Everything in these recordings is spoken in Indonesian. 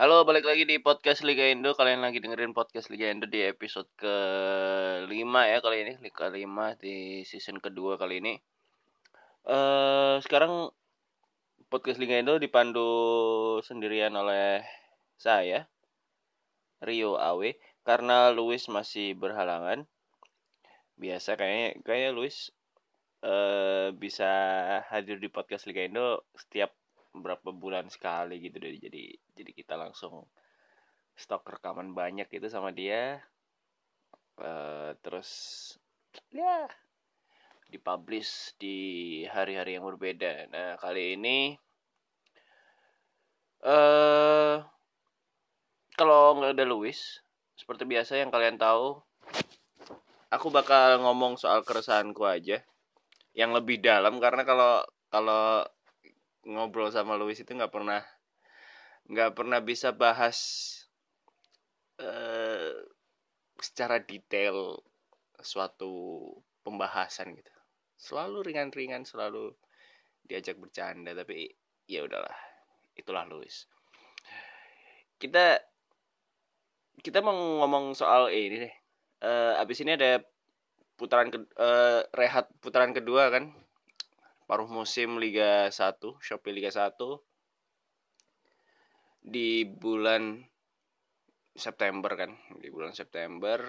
Halo, balik lagi di podcast Liga Indo. Kalian lagi dengerin podcast Liga Indo di episode ke-5 ya kali ini, ke-5 di season kedua kali ini. Eh, sekarang podcast Liga Indo dipandu sendirian oleh saya Rio Awe karena Luis masih berhalangan. Biasa kayaknya kayaknya Luis uh, bisa hadir di podcast Liga Indo setiap berapa bulan sekali gitu deh. Jadi jadi kita langsung stok rekaman banyak gitu sama dia. Uh, terus ya dipublish di hari-hari yang berbeda. Nah kali ini uh, kalau nggak ada Louis seperti biasa yang kalian tahu aku bakal ngomong soal keresahanku aja yang lebih dalam. Karena kalau kalau ngobrol sama Louis itu nggak pernah nggak pernah bisa bahas uh, secara detail suatu pembahasan gitu. Selalu ringan-ringan selalu diajak bercanda tapi ya udahlah itulah Louis. Kita kita mau ngomong soal ini deh. Uh, abis ini ada putaran ke, uh, rehat putaran kedua kan paruh musim Liga 1, Shopee Liga 1 di bulan September kan, di bulan September.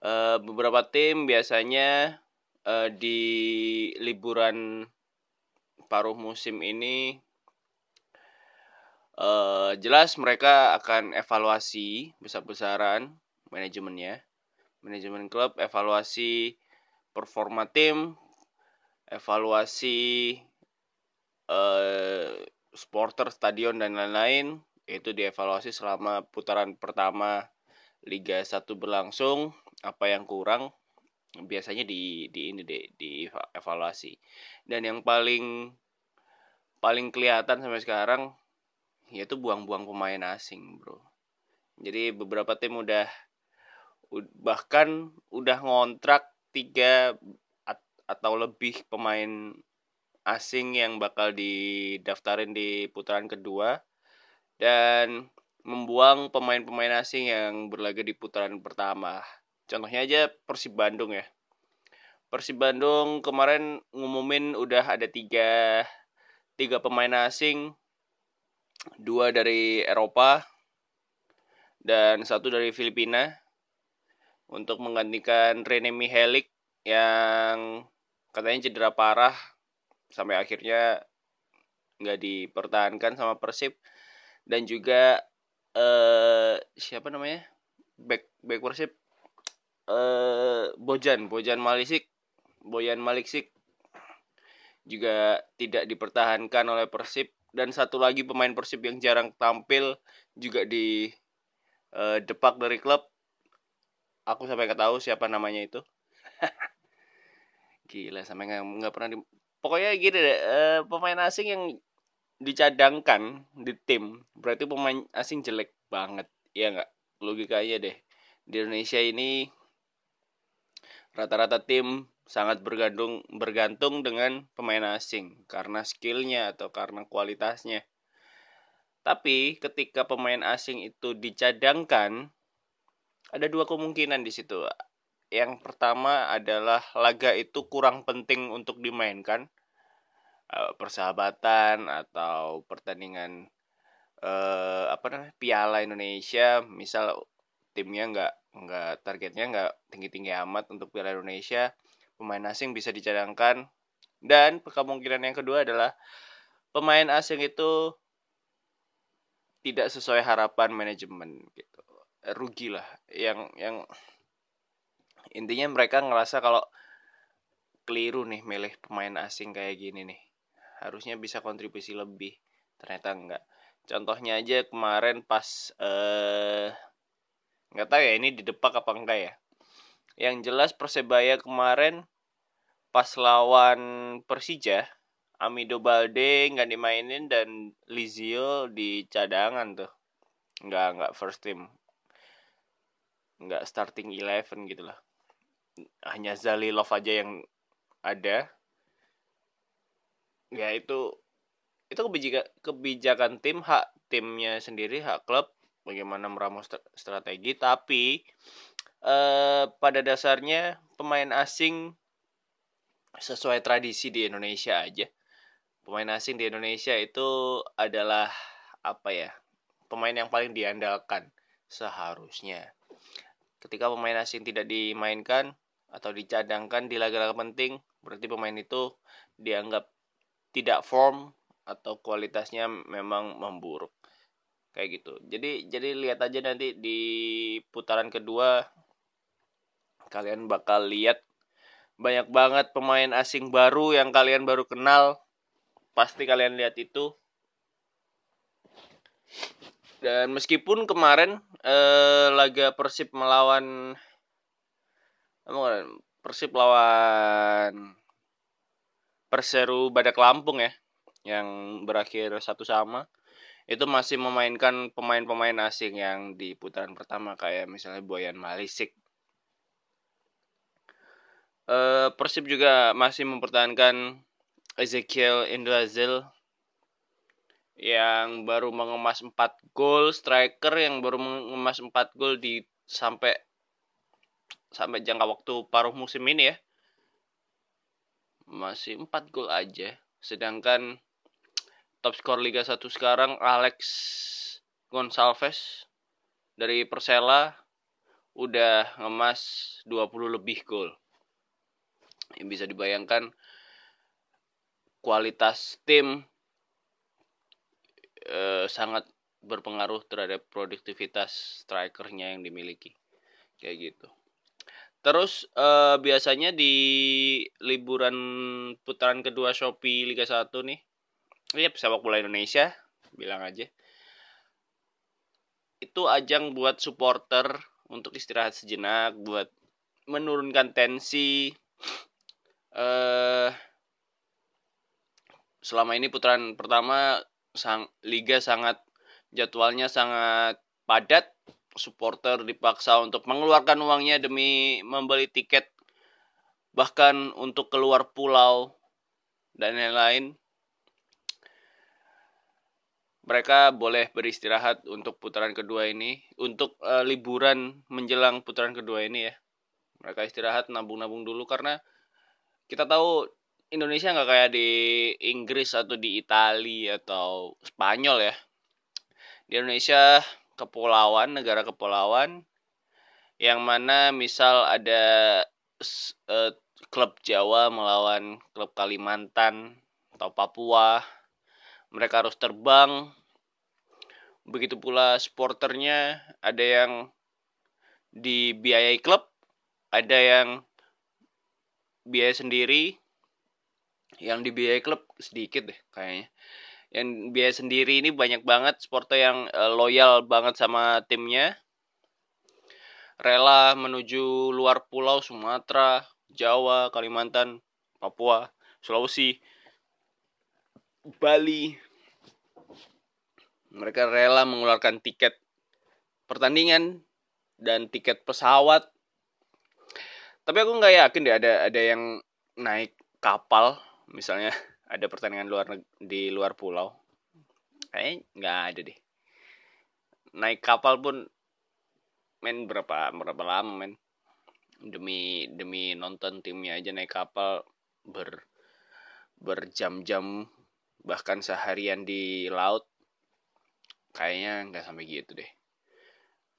Uh, beberapa tim biasanya uh, di liburan paruh musim ini uh, jelas mereka akan evaluasi besar-besaran manajemennya, manajemen klub evaluasi performa tim, evaluasi uh, supporter stadion dan lain-lain itu dievaluasi selama putaran pertama Liga 1 berlangsung. Apa yang kurang biasanya di di ini deh di evaluasi. Dan yang paling paling kelihatan sampai sekarang yaitu buang-buang pemain asing bro. Jadi beberapa tim udah bahkan udah ngontrak tiga atau lebih pemain asing yang bakal didaftarin di putaran kedua dan membuang pemain-pemain asing yang berlaga di putaran pertama. Contohnya aja Persib Bandung ya. Persib Bandung kemarin ngumumin udah ada tiga, tiga pemain asing, dua dari Eropa dan satu dari Filipina untuk menggantikan Rene Mihelik yang katanya cedera parah sampai akhirnya nggak dipertahankan sama Persib. Dan juga eh siapa namanya? Back back Persib. Eh Bojan Bojan Malisik Boyan Maliksik juga tidak dipertahankan oleh Persib. Dan satu lagi pemain Persib yang jarang tampil juga di eh, depak dari klub. Aku sampai nggak tahu siapa namanya itu gila sampai nggak nggak pernah di pokoknya gini deh uh, pemain asing yang dicadangkan di tim berarti pemain asing jelek banget ya nggak? Logikanya deh di Indonesia ini rata-rata tim sangat bergantung bergantung dengan pemain asing karena skillnya atau karena kualitasnya. Tapi ketika pemain asing itu dicadangkan ada dua kemungkinan di situ yang pertama adalah laga itu kurang penting untuk dimainkan. Uh, persahabatan atau pertandingan uh, apa namanya Piala Indonesia misal timnya nggak nggak targetnya nggak tinggi tinggi amat untuk Piala Indonesia pemain asing bisa dicadangkan. Dan kemungkinan yang kedua adalah pemain asing itu tidak sesuai harapan manajemen gitu. Rugi lah yang yang intinya mereka ngerasa kalau keliru nih milih pemain asing kayak gini nih. Harusnya bisa kontribusi lebih. Ternyata enggak. Contohnya aja kemarin pas eh nggak tahu ya ini di depak apa enggak ya. Yang jelas persebaya kemarin pas lawan Persija Amido Balde nggak dimainin dan Lizio di cadangan tuh. Nggak nggak first team. Nggak starting eleven gitu lah hanya Zalilov aja yang ada. Ya itu itu kebijakan kebijakan tim hak timnya sendiri hak klub bagaimana meramu strategi. Tapi eh, pada dasarnya pemain asing sesuai tradisi di Indonesia aja. Pemain asing di Indonesia itu adalah apa ya pemain yang paling diandalkan seharusnya. Ketika pemain asing tidak dimainkan atau dicadangkan di laga-laga penting berarti pemain itu dianggap tidak form atau kualitasnya memang memburuk. Kayak gitu. Jadi jadi lihat aja nanti di putaran kedua kalian bakal lihat banyak banget pemain asing baru yang kalian baru kenal. Pasti kalian lihat itu. Dan meskipun kemarin eh, laga Persib melawan Persib lawan Perseru Badak Lampung ya yang berakhir satu sama itu masih memainkan pemain-pemain asing yang di putaran pertama kayak misalnya Boyan Malisik. Uh, Persib juga masih mempertahankan Ezekiel Indrazil yang baru mengemas 4 gol, striker yang baru mengemas 4 gol di sampai sampai jangka waktu paruh musim ini ya. Masih 4 gol aja. Sedangkan top skor Liga 1 sekarang Alex Gonçalves dari Persela udah ngemas 20 lebih gol. Yang bisa dibayangkan kualitas tim eh, sangat berpengaruh terhadap produktivitas strikernya yang dimiliki. Kayak gitu. Terus eh, biasanya di liburan putaran kedua Shopee Liga 1 nih Iya sepak bola Indonesia bilang aja. Itu ajang buat supporter untuk istirahat sejenak buat menurunkan tensi. Eh selama ini putaran pertama sang liga sangat jadwalnya sangat padat supporter dipaksa untuk mengeluarkan uangnya demi membeli tiket bahkan untuk keluar pulau dan lain-lain. Mereka boleh beristirahat untuk putaran kedua ini untuk uh, liburan menjelang putaran kedua ini ya. Mereka istirahat nabung-nabung dulu karena kita tahu Indonesia nggak kayak di Inggris atau di Italia atau Spanyol ya. Di Indonesia kepulauan negara kepulauan yang mana misal ada uh, klub Jawa melawan klub Kalimantan atau Papua mereka harus terbang. Begitu pula sporternya ada yang dibiayai klub ada yang biaya sendiri yang dibiayai klub sedikit deh kayaknya yang biaya sendiri ini banyak banget supporter yang uh, loyal banget sama timnya. Rela menuju luar pulau Sumatera Jawa Kalimantan Papua Sulawesi Bali. Mereka rela mengeluarkan tiket pertandingan dan tiket pesawat. Tapi aku nggak yakin deh ada ada yang naik kapal misalnya ada pertandingan luar di luar pulau. Kayaknya nggak ada deh. Naik kapal pun main berapa berapa lama men? Demi demi nonton timnya aja naik kapal ber berjam-jam bahkan seharian di laut kayaknya nggak sampai gitu deh.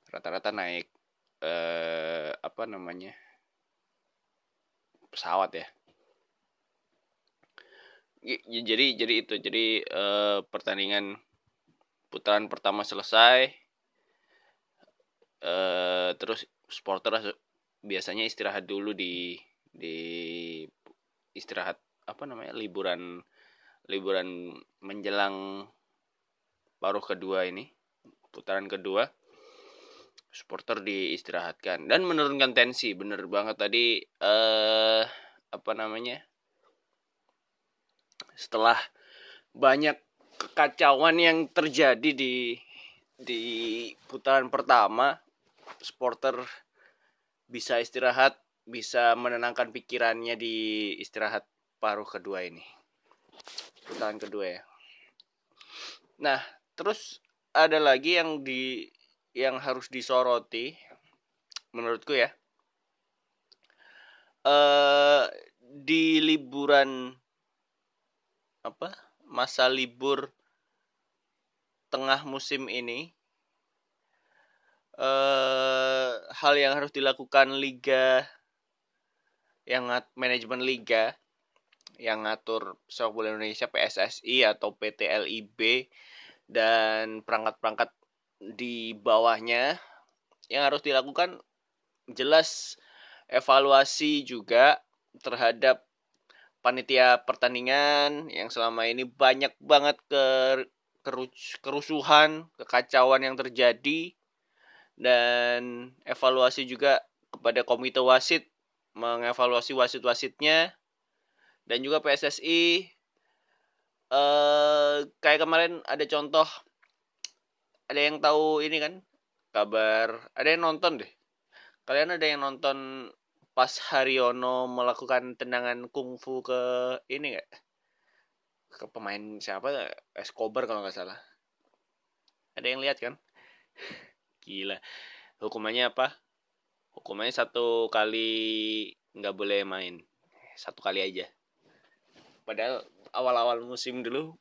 Rata-rata naik eh, apa namanya pesawat ya jadi jadi itu jadi eh, pertandingan putaran pertama selesai eh, terus supporter biasanya istirahat dulu di di istirahat apa namanya liburan liburan menjelang paruh kedua ini putaran kedua supporter diistirahatkan. Dan menurunkan tensi bener banget tadi eh apa namanya setelah banyak kekacauan yang terjadi di di putaran pertama supporter bisa istirahat bisa menenangkan pikirannya di istirahat paruh kedua ini. Putaran kedua ya. Nah terus ada lagi yang di yang harus disoroti menurutku ya. Eh di liburan apa masa libur tengah musim ini eh hal yang harus dilakukan liga yang manajemen liga yang ngatur sepak bola Indonesia PSSI atau PT LIB dan perangkat-perangkat di bawahnya yang harus dilakukan jelas evaluasi juga terhadap panitia pertandingan yang selama ini banyak banget ke kerusuhan, kekacauan yang terjadi. Dan evaluasi juga kepada komite wasit mengevaluasi wasit-wasitnya. Dan juga PSSI eh kayak kemarin ada contoh ada yang tahu ini kan kabar ada yang nonton deh. Kalian ada yang nonton pas Haryono melakukan tendangan kungfu ke ini nggak? Ke pemain siapa? Escobar kalau nggak salah. Ada yang lihat kan? Gila. Hukumannya apa? Hukumannya satu kali nggak boleh main. Satu kali aja. Padahal awal-awal musim dulu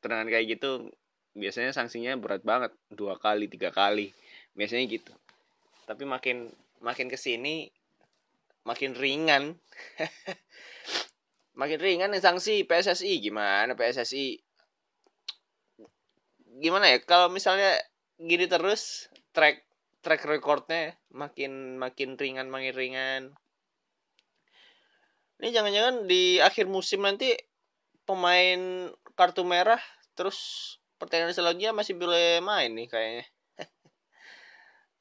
tendangan kayak gitu biasanya sanksinya berat banget. Dua kali tiga kali. Biasanya gitu. Tapi makin makin ke sini makin ringan. Makin ringan nih sanksi PSSI gimana PSSI gimana ya? Kalau misalnya gini terus track track recordnya makin makin ringan makin ringan. Ini jangan-jangan di akhir musim nanti pemain kartu merah terus pertandingan selanjutnya masih boleh main nih kayaknya.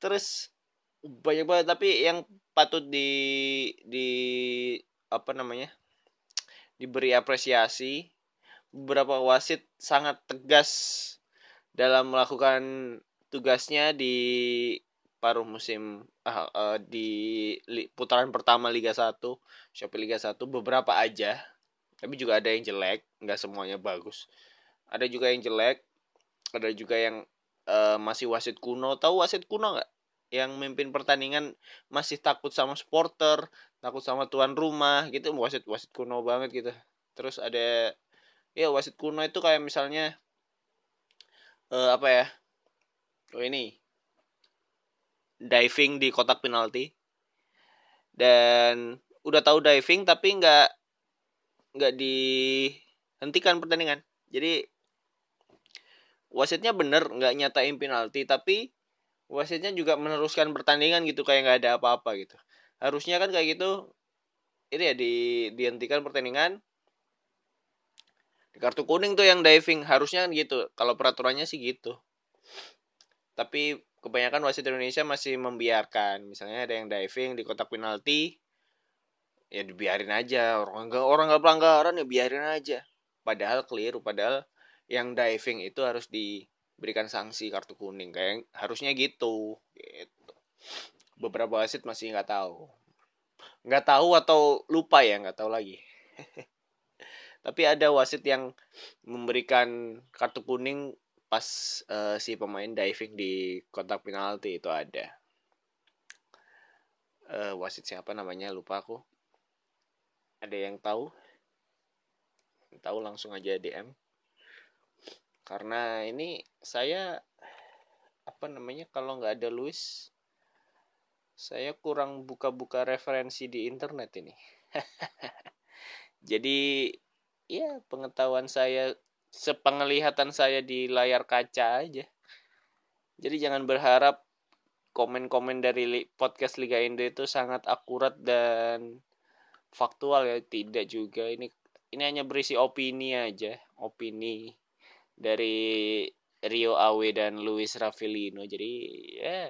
terus banyak banget tapi yang patut di di apa namanya diberi apresiasi. Beberapa wasit sangat tegas dalam melakukan tugasnya di paruh musim uh, uh, di putaran pertama Liga 1 Shopee Liga 1 beberapa aja. Tapi juga ada yang jelek nggak semuanya bagus. Ada juga yang jelek ada juga yang uh, masih wasit kuno. Tahu wasit kuno nggak yang memimpin pertandingan masih takut sama supporter takut sama tuan rumah gitu. Wasit wasit kuno banget gitu. Terus ada ya wasit kuno itu kayak misalnya uh, apa ya oh ini diving di kotak penalti. Dan udah tahu diving tapi nggak nggak dihentikan pertandingan. Jadi wasitnya bener nggak nyatain penalti tapi wasitnya juga meneruskan pertandingan gitu kayak nggak ada apa-apa gitu. Harusnya kan kayak gitu itu ya di dihentikan pertandingan. Di kartu kuning tuh yang diving harusnya kan gitu. Kalau peraturannya sih gitu. Tapi kebanyakan wasit Indonesia masih membiarkan. Misalnya ada yang diving di kotak penalti ya dibiarin aja. Orang nggak orang nggak pelanggaran ya biarin aja. Padahal keliru padahal yang diving itu harus diberikan sanksi kartu kuning kayak harusnya gitu gitu. Beberapa wasit masih nggak tahu. Nggak tahu atau lupa ya nggak tahu lagi. Tapi ada wasit yang memberikan kartu kuning pas uh, si pemain diving di kotak penalti itu ada. Uh, wasit siapa namanya? Lupa aku. Ada yang tahu? Tahu langsung aja DM karena ini saya apa namanya kalau nggak ada Luis saya kurang buka-buka referensi di internet ini jadi ya pengetahuan saya sepenglihatan saya di layar kaca aja. Jadi jangan berharap komen-komen dari podcast Liga Indo itu sangat akurat dan faktual ya, tidak juga. Ini ini hanya berisi opini aja, opini dari Rio Awe dan Luis Ravelino. Jadi ya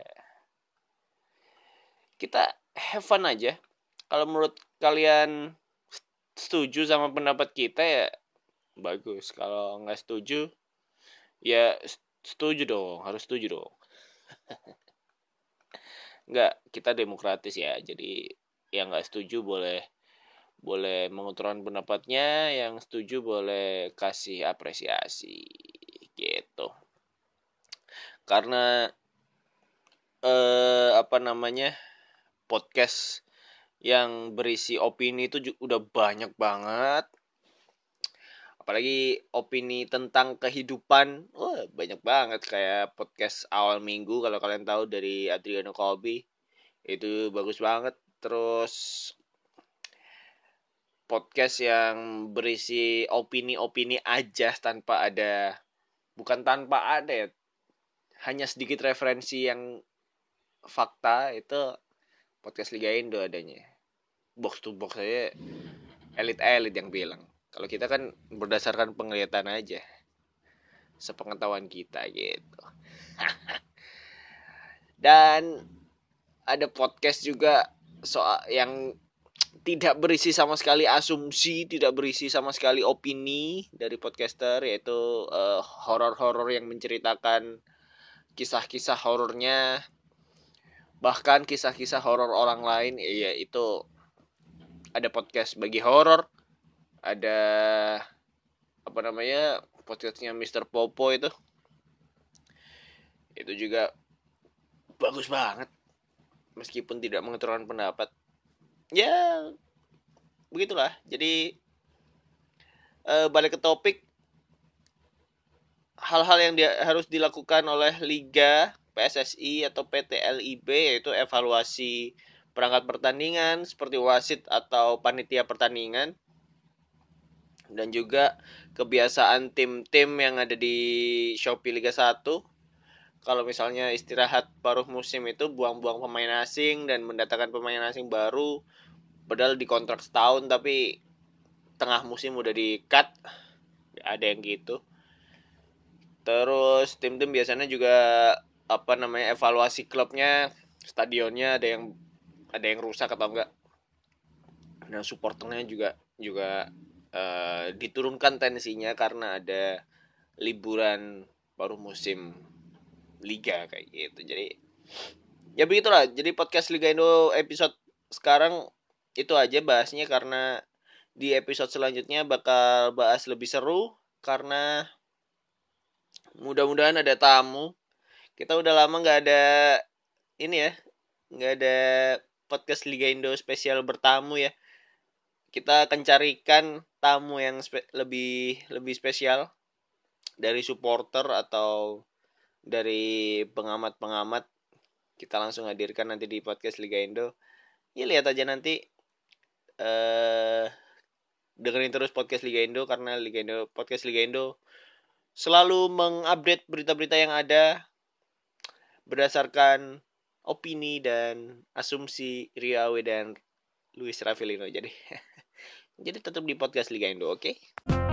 kita have fun aja. Kalau menurut kalian setuju sama pendapat kita ya bagus kalau nggak setuju ya setuju dong harus setuju dong nggak kita demokratis ya jadi yang nggak setuju boleh boleh mengutarakan pendapatnya yang setuju boleh kasih apresiasi gitu. Karena eh apa namanya podcast yang berisi opini itu udah banyak banget. Apalagi opini tentang kehidupan wah banyak banget. Kayak podcast awal minggu kalau kalian tahu dari Adriano Colby. Itu bagus banget. Terus podcast yang berisi opini-opini aja tanpa ada bukan tanpa ada ya hanya sedikit referensi yang fakta itu podcast Liga Indo adanya box to box saya elit-elit yang bilang kalau kita kan berdasarkan penglihatan aja. Sepengetahuan kita gitu. Dan ada podcast juga soal yang tidak berisi sama sekali asumsi, tidak berisi sama sekali opini dari podcaster yaitu uh, horor-horor yang menceritakan kisah-kisah horornya bahkan kisah-kisah horor orang lain ya itu ada podcast bagi horor ada apa namanya podcastnya Mr. Popo itu itu juga bagus banget meskipun tidak mengaturkan pendapat ya begitulah. Jadi eh, balik ke topik hal-hal yang dia harus dilakukan oleh liga PSSI atau PT LIB yaitu evaluasi perangkat pertandingan seperti wasit atau panitia pertandingan. Dan juga kebiasaan tim-tim yang ada di Shopee Liga 1 kalau misalnya istirahat paruh musim itu buang-buang pemain asing dan mendatangkan pemain asing baru padahal dikontrak setahun tapi tengah musim udah di cut ada yang gitu. Terus tim-tim biasanya juga apa namanya evaluasi klubnya stadionnya ada yang ada yang rusak atau enggak. Dan supporternya juga juga uh, diturunkan tensinya karena ada liburan baru musim liga kayak gitu. Jadi ya begitulah. Jadi podcast Liga Indo episode sekarang itu aja bahasnya karena di episode selanjutnya bakal bahas lebih seru karena mudah-mudahan ada tamu. Kita udah lama nggak ada ini ya nggak ada podcast Liga Indo spesial bertamu ya. Kita akan carikan tamu yang lebih lebih spesial dari supporter atau dari pengamat-pengamat kita langsung hadirkan nanti di podcast Liga Indo ya lihat aja nanti eh dengerin terus podcast Liga Indo karena Liga Indo podcast Liga Indo selalu mengupdate berita-berita yang ada berdasarkan opini dan asumsi Riawe dan Luis Ravelino jadi Jadi tetap di podcast Liga Indo, oke? Okay?